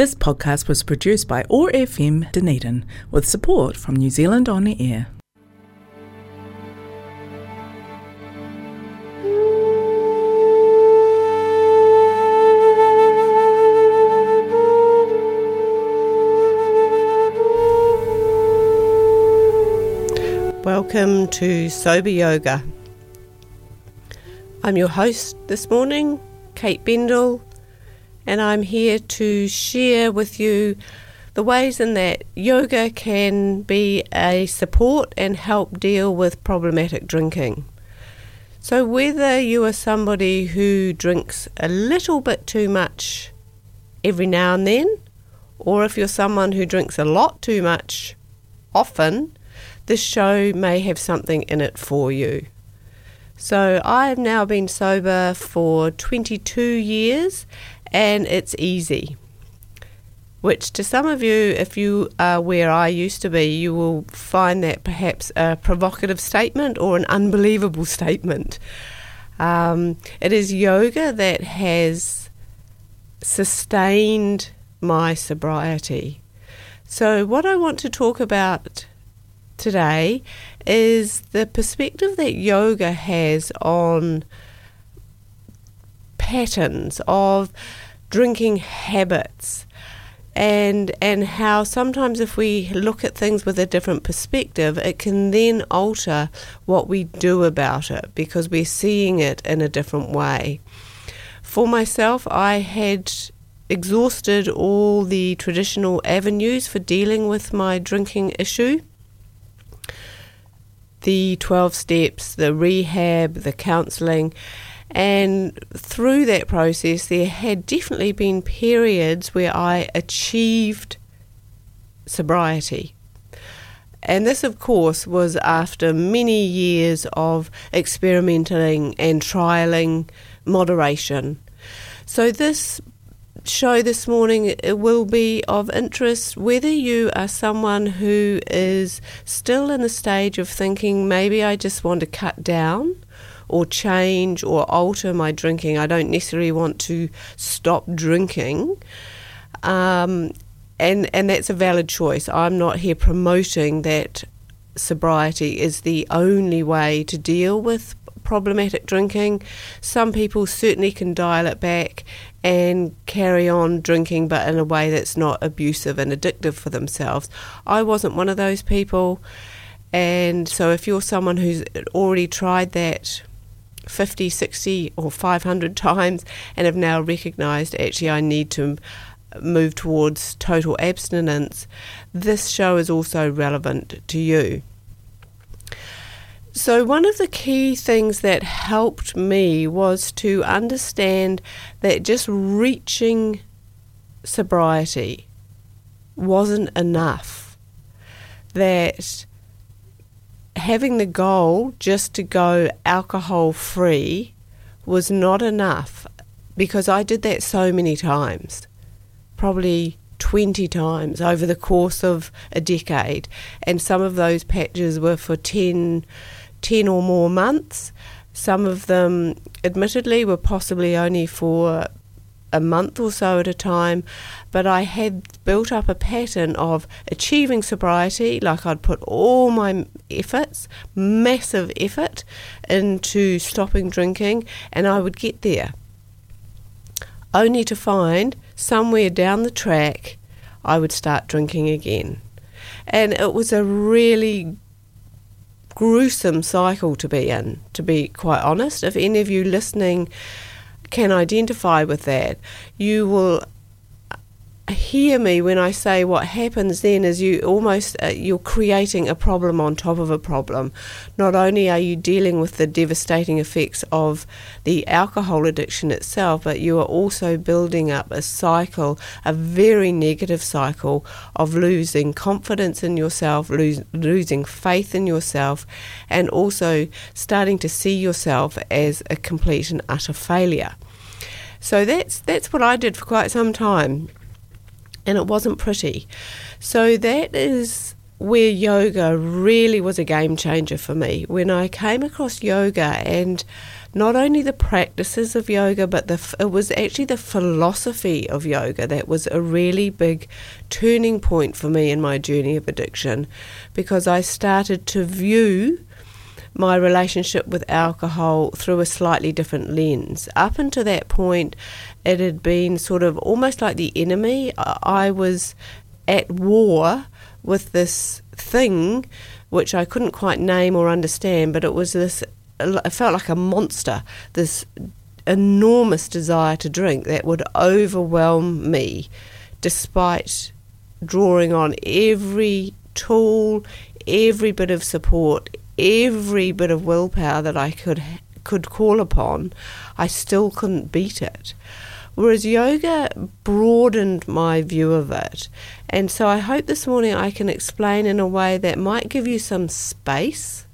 This podcast was produced by OAR FM Dunedin with support from New Zealand On the Air. Welcome to Sober Yoga. I'm your host this morning, Kate Bendall, and I'm here to share with you the ways in that yoga can be a support and help deal with problematic drinking. So, whether you are somebody who drinks a little bit too much every now and then, or if you're someone who drinks a lot too much often, this show may have something in it for you. So, I have now been sober for 22 years and it's easy. Which, to some of you, if you are where I used to be, you will find that perhaps a provocative statement or an unbelievable statement. Um, it is yoga that has sustained my sobriety. So, what I want to talk about today is the perspective that yoga has on patterns of drinking habits and and how sometimes if we look at things with a different perspective it can then alter what we do about it because we're seeing it in a different way. For myself i had exhausted all the traditional avenues for dealing with my drinking issue. The 12 steps the rehab the counselling and through that process, there had definitely been periods where I achieved sobriety. And this, of course, was after many years of experimenting and trialing moderation. So, this show this morning will be of interest whether you are someone who is still in the stage of thinking maybe I just want to cut down or change or alter my drinking. I don't necessarily want to stop drinking. Um, and, and that's a valid choice. I'm not here promoting that sobriety is the only way to deal with problematic drinking. Some people certainly can dial it back and carry on drinking, but in a way that's not abusive and addictive for themselves. I wasn't one of those people. And so, if you're someone who's already tried that 50, 60, or 500 times and have now recognized actually I need to move towards total abstinence, this show is also relevant to you. So, one of the key things that helped me was to understand that just reaching sobriety wasn't enough. That having the goal just to go alcohol free was not enough because I did that so many times, probably 20 times over the course of a decade. And some of those patches were for 10, 10 or more months. Some of them, admittedly, were possibly only for a month or so at a time, but I had built up a pattern of achieving sobriety, like I'd put all my efforts, massive effort, into stopping drinking, and I would get there. Only to find somewhere down the track I would start drinking again. And it was a really gruesome cycle to be in, to be quite honest. If any of you listening can identify with that, you will hear me when I say what happens then is you almost uh, you're creating a problem on top of a problem. Not only are you dealing with the devastating effects of the alcohol addiction itself, but you are also building up a cycle, a very negative cycle of losing confidence in yourself, lose, losing faith in yourself, and also starting to see yourself as a complete and utter failure. So that's that's what I did for quite some time and it wasn't pretty. So that is where yoga really was a game changer for me. When I came across yoga and not only the practices of yoga, but the it was actually the philosophy of yoga that was a really big turning point for me in my journey of addiction, because I started to view my relationship with alcohol through a slightly different lens. Up until that point, it had been sort of almost like the enemy. I was at war with this thing which I couldn't quite name or understand, but it was this, it felt like a monster, this enormous desire to drink that would overwhelm me despite drawing on every tool, every bit of support, every bit of willpower that I could could call upon, I still couldn't beat it. Whereas yoga broadened my view of it. And so I hope this morning I can explain in a way that might give you some space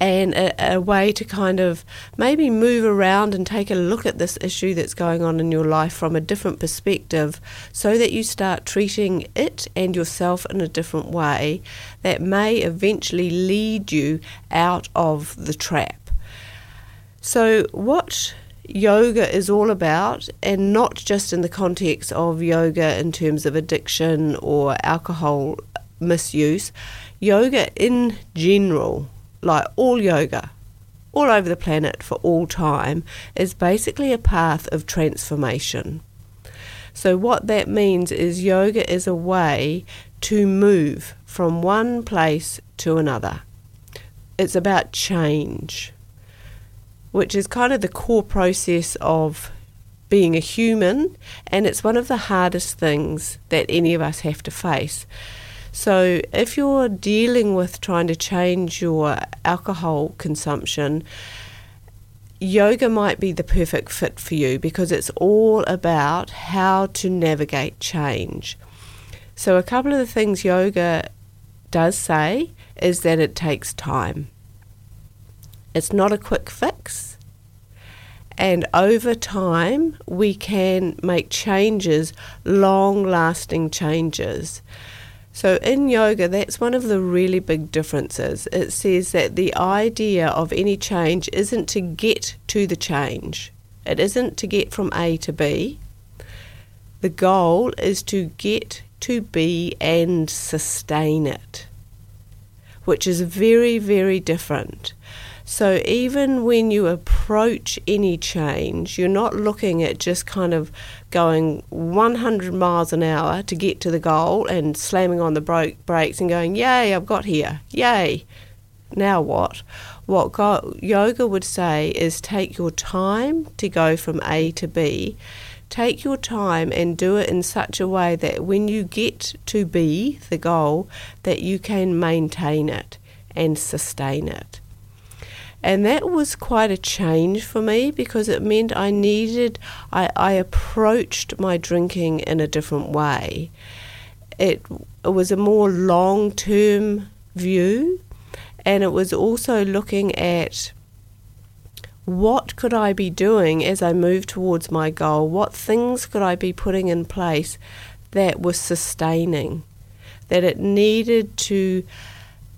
and a, a, way to kind of maybe move around and take a look at this issue that's going on in your life from a different perspective so that you start treating it and yourself in a different way that may eventually lead you out of the trap. So, what yoga is all about, and not just in the context of yoga in terms of addiction or alcohol misuse, yoga in general, like all yoga, all over the planet for all time, is basically a path of transformation. So, what that means is yoga is a way to move from one place to another. It's about change which is kind of the core process of being a human, and it's one of the hardest things that any of us have to face. So, if you're dealing with trying to change your alcohol consumption, yoga might be the perfect fit for you because it's all about how to navigate change. So, a couple of the things yoga does say is that it takes time. It's not a quick fix. And over time, we can make changes, long lasting changes. So, in yoga, that's one of the really big differences. It says that the idea of any change isn't to get to the change, it isn't to get from A to B. The goal is to get to B and sustain it, which is very, very different. So even when you approach any change, you're not looking at just kind of going 100 miles an hour to get to the goal and slamming on the brakes and going, Yay, I've got here. Yay. Now what? What go- yoga would say is take your time to go from A to B. Take your time and do it in such a way that when you get to B, the goal, that you can maintain it and sustain it. And that was quite a change for me because it meant I needed, I, I approached my drinking in a different way. It, it was a more long term view, and it was also looking at what could I be doing as I moved towards my goal? What things could I be putting in place that was sustaining? That it needed to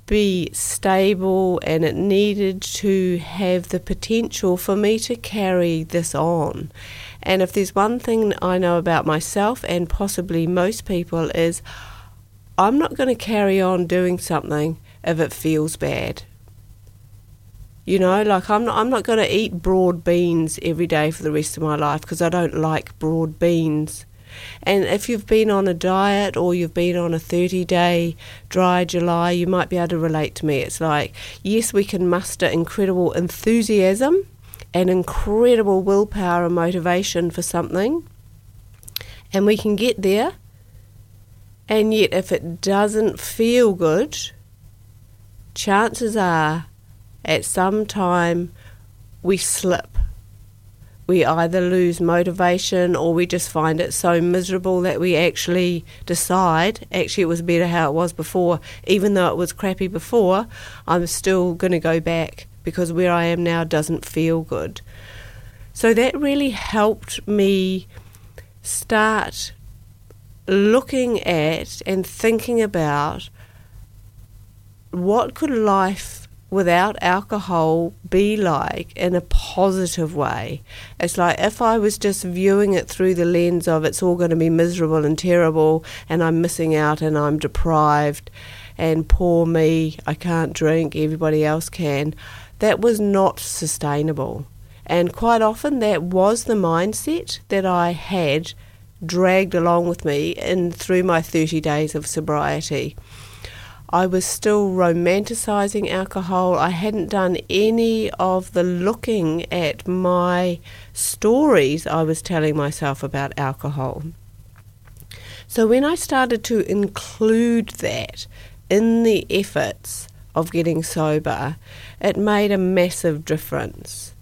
be stable and it needed to have the potential for me to carry this on. And if there's one thing I know about myself and possibly most people is I'm not going to carry on doing something if it feels bad. You know, like I'm not I'm not going to eat broad beans every day for the rest of my life because I don't like broad beans. And if you've been on a diet or you've been on a 30 day dry July, you might be able to relate to me. It's like, yes, we can muster incredible enthusiasm and incredible willpower and motivation for something, and we can get there. And yet, if it doesn't feel good, chances are at some time we slip we either lose motivation or we just find it so miserable that we actually decide actually it was better how it was before. Even though it was crappy before i'm still going to go back because where i am now doesn't feel good. So that really helped me start looking at and thinking about what could life without alcohol be like in a positive way? It's like if I was just viewing it through the lens of it's all going to be miserable and terrible and I'm missing out and I'm deprived and poor me, I can't drink, everybody else can, that was not sustainable. And quite often that was the mindset that I had dragged along with me in through my 30 days of sobriety. I was still romanticizing alcohol. I hadn't done any of the looking at my stories I was telling myself about alcohol. So when I started to include that in the efforts of getting sober, it made a massive difference.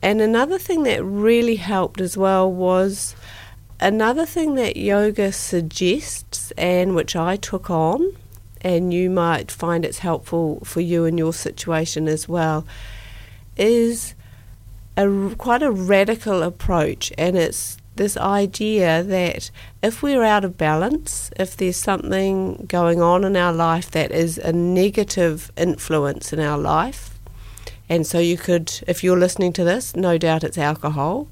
And another thing that really helped as well was another thing that yoga suggests and which I took on and you might find it's helpful for you in your situation as well, is a quite a radical approach, and it's this idea that if we're out of balance, if there's something going on in our life that is a negative influence in our life, and so you could, if you're listening to this, no doubt it's alcohol,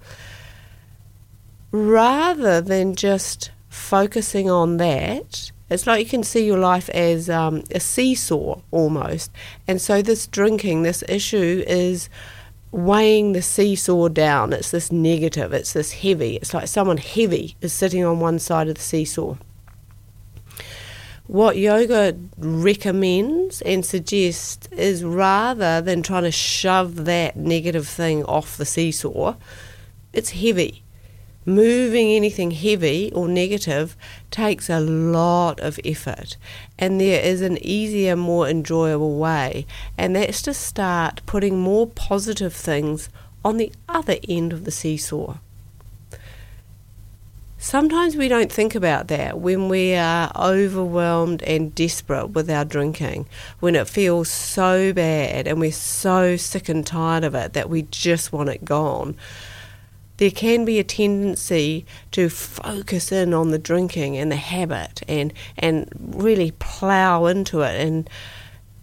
rather than just focusing on that, it's like you can see your life as um, a seesaw almost. And so, this drinking, this issue is weighing the seesaw down. It's this negative, it's this heavy. It's like someone heavy is sitting on one side of the seesaw. What yoga recommends and suggests is rather than trying to shove that negative thing off the seesaw, it's heavy moving anything heavy or negative takes a lot of effort. And there is an easier more enjoyable way. And that's to start putting more positive things on the other end of the seesaw. Sometimes we don't think about that when we are overwhelmed and desperate with our drinking when it feels so bad and we're so sick and tired of it that we just want it gone there can be a tendency to focus in on the drinking and the habit and and really plow into it and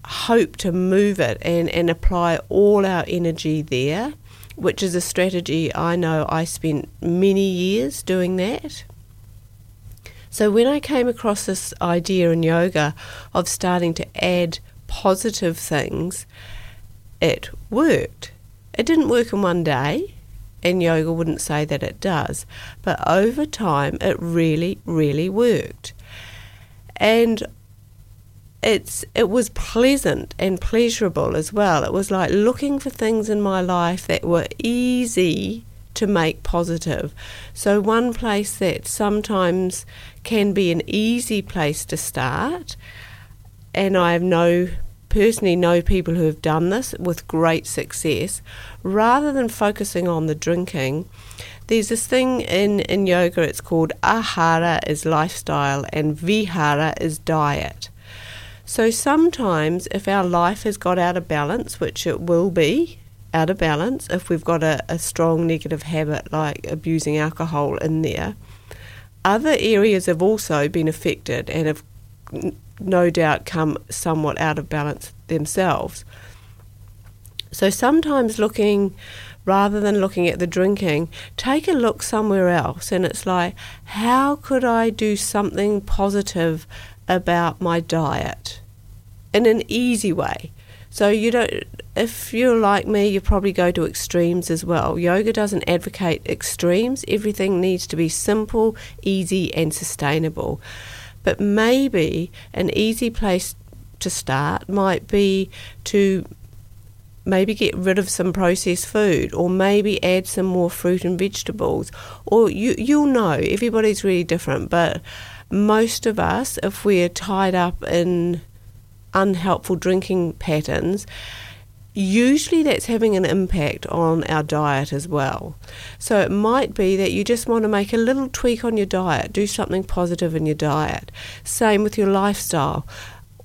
hope to move it and, and apply all our energy there, which is a strategy I know I spent many years doing that. So when I came across this idea in yoga of starting to add positive things, it worked. It didn't work in one day and yoga wouldn't say that it does. But over time, it really, really worked. And it's it was pleasant and pleasurable as well. It was like looking for things in my life that were easy to make positive. So one place that sometimes can be an easy place to start, and I have no personally know people who have done this with great success, rather than focusing on the drinking, there's this thing in, in yoga, it's called ahara is lifestyle and vihara is diet. So sometimes if our life has got out of balance, which it will be out of balance if we've got a, a strong negative habit like abusing alcohol in there, other areas have also been affected and have no doubt come somewhat out of balance themselves. So sometimes looking, rather than looking at the drinking, take a look somewhere else. And it's like, how could I do something positive about my diet in an easy way? So you don't. If you're like me, you probably go to extremes as well. Yoga doesn't advocate extremes. Everything needs to be simple, easy, and sustainable. But maybe an easy place to start might be to maybe get rid of some processed food or maybe add some more fruit and vegetables. Or you you'll know everybody's really different but most of us if we're tied up in unhelpful drinking patterns usually that's having an impact on our diet as well. So it might be that you just want to make a little tweak on your diet, do something positive in your diet. Same with your lifestyle.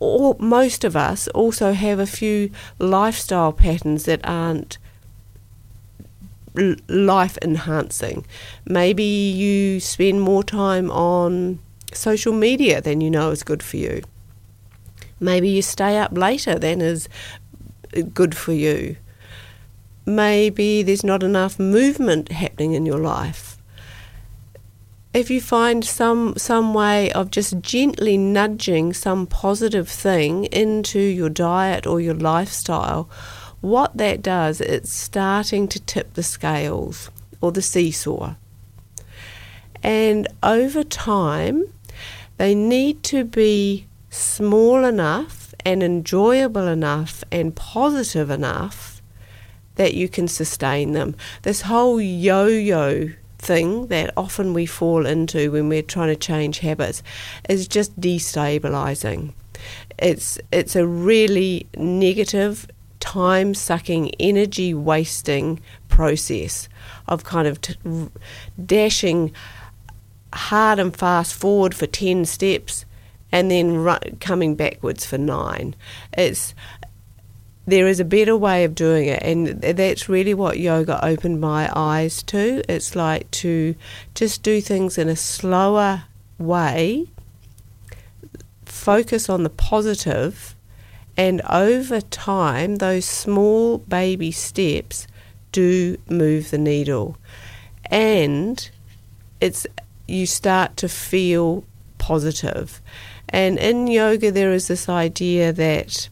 Or most of us also have a few lifestyle patterns that aren't life enhancing. Maybe you spend more time on social media than you know is good for you Maybe you stay up later than is good for you. Maybe there's not enough movement happening in your life. If you find some some way of just gently nudging some positive thing into your diet or your lifestyle, what that does, it's starting to tip the scales or the seesaw. And over time, they need to be small enough and enjoyable enough and positive enough that you can sustain them. This whole yo yo thing that often we fall into when we're trying to change habits is just destabilizing. It's it's a really negative, time sucking, energy wasting process of kind of t- dashing hard and fast forward for 10 steps and then ru- coming backwards for nine. It's there is a better way of doing it, and that's really what yoga opened my eyes to. It's like to just do things in a slower way, focus on the positive, and over time, those small baby steps do move the needle. And it's you start to feel positive. And in yoga, there is this idea that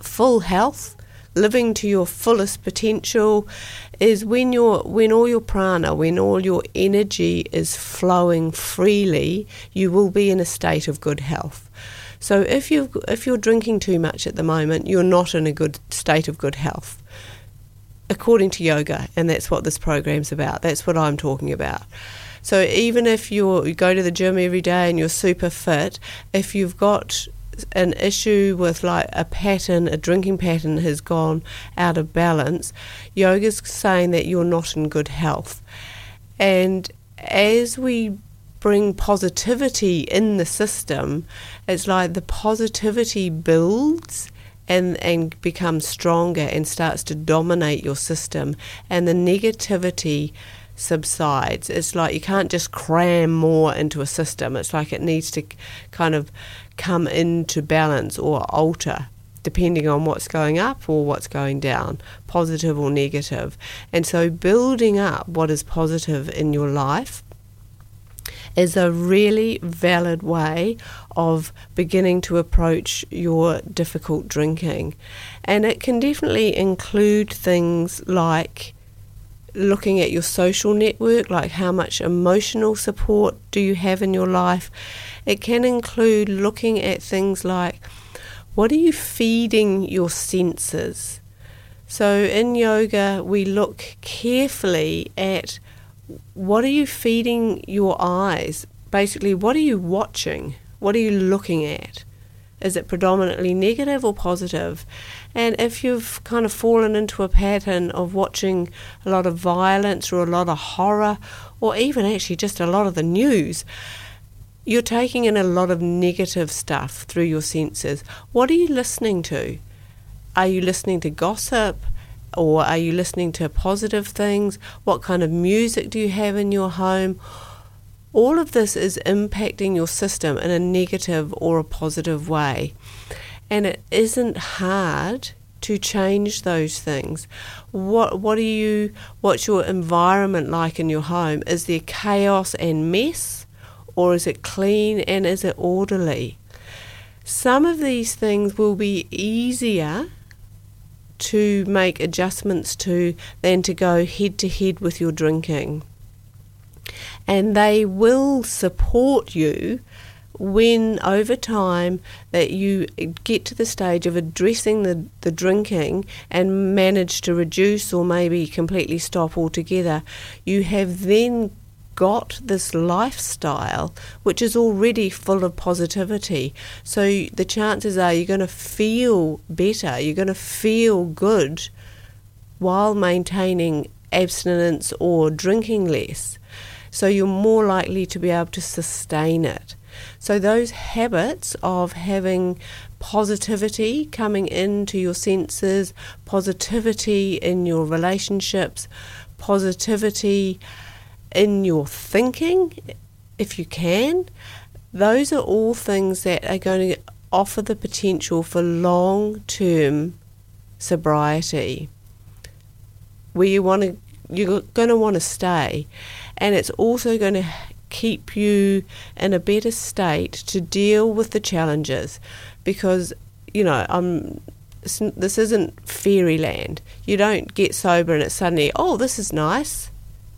full health, living to your fullest potential, is when your when all your prana, when all your energy is flowing freely, you will be in a state of good health. So if you if you're drinking too much at the moment, you're not in a good state of good health. According to yoga, and that's what this program's about. That's what I'm talking about. So even if you go to the gym every day and you're super fit, if you've got an issue with like a pattern, a drinking pattern has gone out of balance, yoga's saying that you're not in good health. And as we bring positivity in the system, it's like the positivity builds and and becomes stronger and starts to dominate your system and the negativity subsides. It's like you can't just cram more into a system. It's like it needs to kind of come into balance or alter depending on what's going up or what's going down, positive or negative. And so building up what is positive in your life is a really valid way of beginning to approach your difficult drinking. And it can definitely include things like looking at your social network, like how much emotional support do you have in your life. It can include looking at things like what are you feeding your senses? So in yoga, we look carefully at what are you feeding your eyes? Basically, what are you watching? What are you looking at? Is it predominantly negative or positive? And if you've kind of fallen into a pattern of watching a lot of violence or a lot of horror, or even actually just a lot of the news, you're taking in a lot of negative stuff through your senses. What are you listening to? Are you listening to gossip? Or are you listening to positive things? What kind of music do you have in your home? All of this is impacting your system in a negative or a positive way. And it isn't hard to change those things. What what are you what's your environment like in your home? Is there chaos and mess or is it clean and is it orderly? Some of these things will be easier to make adjustments to than to go head to head with your drinking. And they will support you when over time that you get to the stage of addressing the, the drinking and manage to reduce or maybe completely stop altogether, you have then got this lifestyle which is already full of positivity. So the chances are you're going to feel better, you're going to feel good while maintaining abstinence or drinking less. So you're more likely to be able to sustain it. So, those habits of having positivity coming into your senses, positivity in your relationships, positivity in your thinking, if you can, those are all things that are going to offer the potential for long term sobriety where you want to you're going to want to stay and it's also going to keep you in a better state to deal with the challenges. Because you know um, I'm this isn't fairyland you don't get sober and it's suddenly oh this is nice.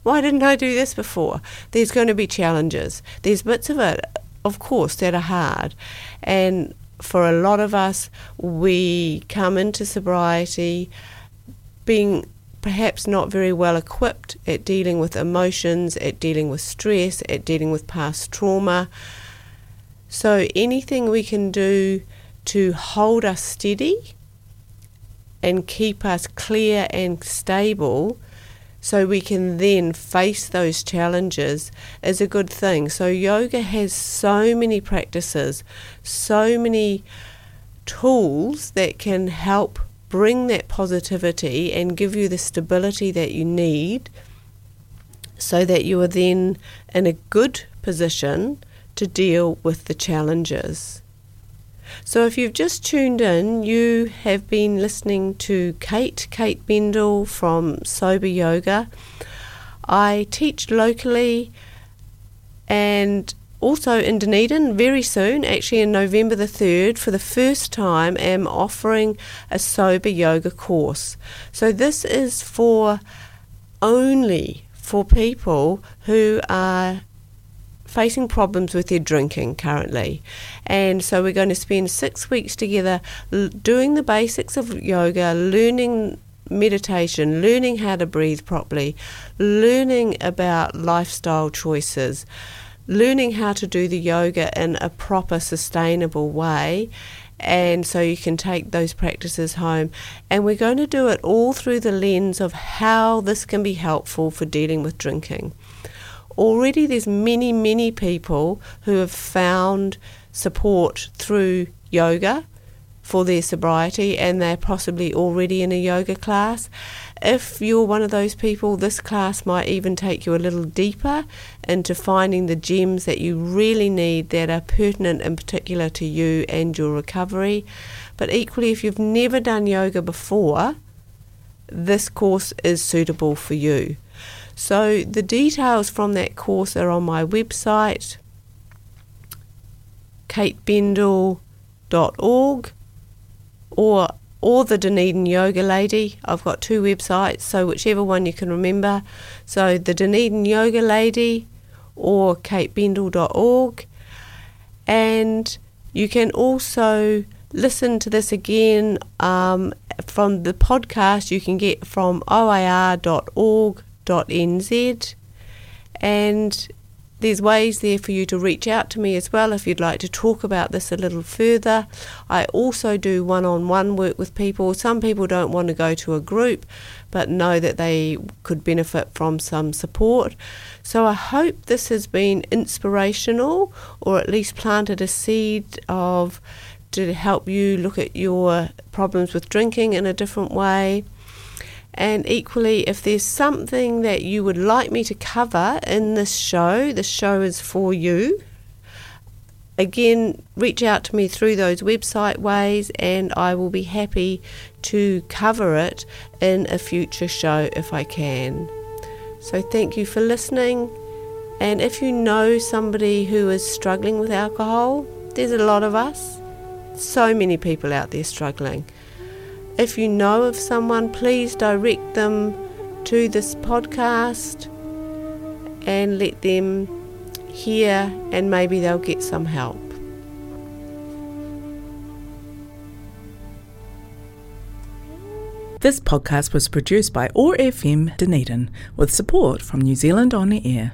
Why didn't I do this before? There's going to be challenges. There's bits of it of course that are hard. And for a lot of us we come into sobriety being perhaps not very well equipped at dealing with emotions, at dealing with stress, at dealing with past trauma. So, anything we can do to hold us steady and keep us clear and stable so we can then face those challenges is a good thing. So, yoga has so many practices, so many tools that can help bring that positivity and give you the stability that you need so that you are then in a good position to deal with the challenges. So, if you've just tuned in, you have been listening to Kate, Kate Bendall from Sober Yoga. I teach locally and also in Dunedin very soon, actually in November the 3rd, for the first time, am offering a sober yoga course. So this is for only for people who are facing problems with their drinking currently. And so we're going to spend six weeks together doing the basics of yoga, learning meditation, learning how to breathe properly, learning about lifestyle choices learning how to do the yoga in a proper, sustainable way. And so you can take those practices home. And we're going to do it all through the lens of how this can be helpful for dealing with drinking. Already, there's many, many people who have found support through yoga for their sobriety and they're possibly already in a yoga class. If you're one of those people, this class might even take you a little deeper into finding the gems that you really need that are pertinent in particular to you and your recovery. But equally, if you've never done yoga before, this course is suitable for you. So the details from that course are on my website, katebendall.org or or the Dunedin Yoga Lady. I've got two websites, so whichever one you can remember. So the Dunedin Yoga Lady or katebendall.org. And you can also listen to this again um, from the podcast you can get from oar.org.nz. And there's ways there for you to reach out to me as well if you'd like to talk about this a little further. I also do one on one work with people. Some people don't want to go to a group but know that they could benefit from some support. So I hope this has been inspirational or at least planted a seed of to help you look at your problems with drinking in a different way. And equally, if there's something that you would like me to cover in this show, the show is for you. Again, reach out to me through those website ways, and I will be happy to cover it in a future show if I can. So, thank you for listening. And if you know somebody who is struggling with alcohol, there's a lot of us, so many people out there struggling. If you know of someone, please direct them to this podcast and let them hear, and maybe they'll get some help. This podcast was produced by OAR FM Dunedin with support from New Zealand On Air.